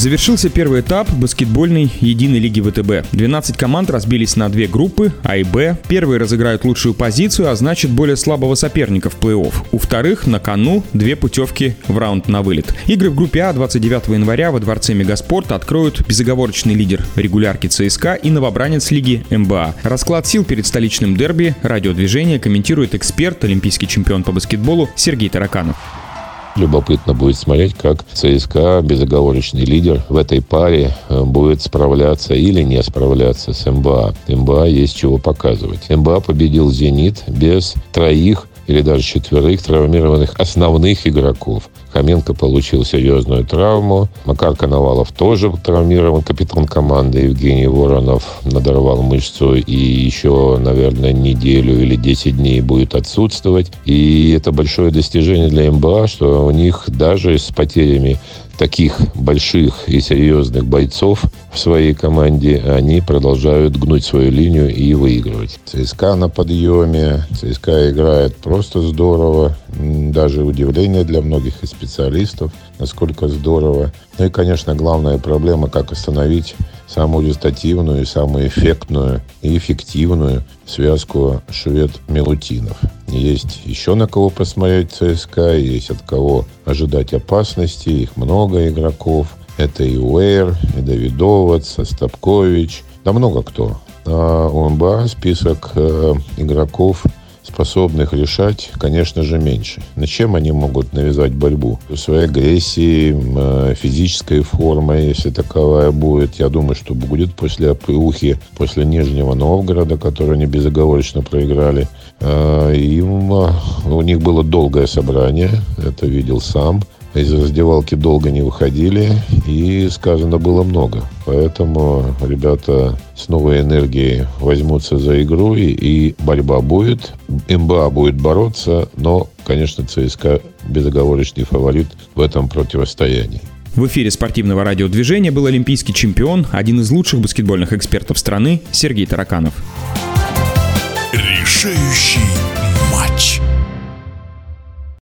Завершился первый этап баскетбольной единой лиги ВТБ. 12 команд разбились на две группы, А и Б. Первые разыграют лучшую позицию, а значит более слабого соперника в плей-офф. У вторых на кону две путевки в раунд на вылет. Игры в группе А 29 января во Дворце Мегаспорт откроют безоговорочный лидер регулярки ЦСКА и новобранец лиги МБА. Расклад сил перед столичным дерби радиодвижение комментирует эксперт, олимпийский чемпион по баскетболу Сергей Тараканов. Любопытно будет смотреть, как ЦСКА, безоговорочный лидер в этой паре, э, будет справляться или не справляться с МБА. МБА есть чего показывать. МБА победил «Зенит» без троих или даже четверых травмированных основных игроков. Хоменко получил серьезную травму. Макар Коновалов тоже травмирован. Капитан команды Евгений Воронов надорвал мышцу и еще, наверное, неделю или 10 дней будет отсутствовать. И это большое достижение для МБА, что у них даже с потерями таких больших и серьезных бойцов в своей команде, они продолжают гнуть свою линию и выигрывать. ЦСКА на подъеме, ЦСКА играет просто здорово, даже удивление для многих и специалистов, насколько здорово. Ну и, конечно, главная проблема, как остановить самую результативную, самую эффектную и эффективную связку швед-мелутинов. Есть еще на кого посмотреть ЦСКА, есть от кого ожидать опасности, их много игроков. Это и Уэйр, и Давидовец, Остапкович, да много кто. А у МБА список э, игроков способных решать, конечно же, меньше. На чем они могут навязать борьбу? Своей агрессией, э, физической формой, если таковая будет. Я думаю, что будет после опыухи, после Нижнего Новгорода, который они безоговорочно проиграли. Э, им, э, у них было долгое собрание, это видел сам из раздевалки долго не выходили, и сказано было много. Поэтому ребята с новой энергией возьмутся за игру, и, и борьба будет. МБА будет бороться, но, конечно, ЦСКА безоговорочный фаворит в этом противостоянии. В эфире спортивного радиодвижения был олимпийский чемпион, один из лучших баскетбольных экспертов страны Сергей Тараканов.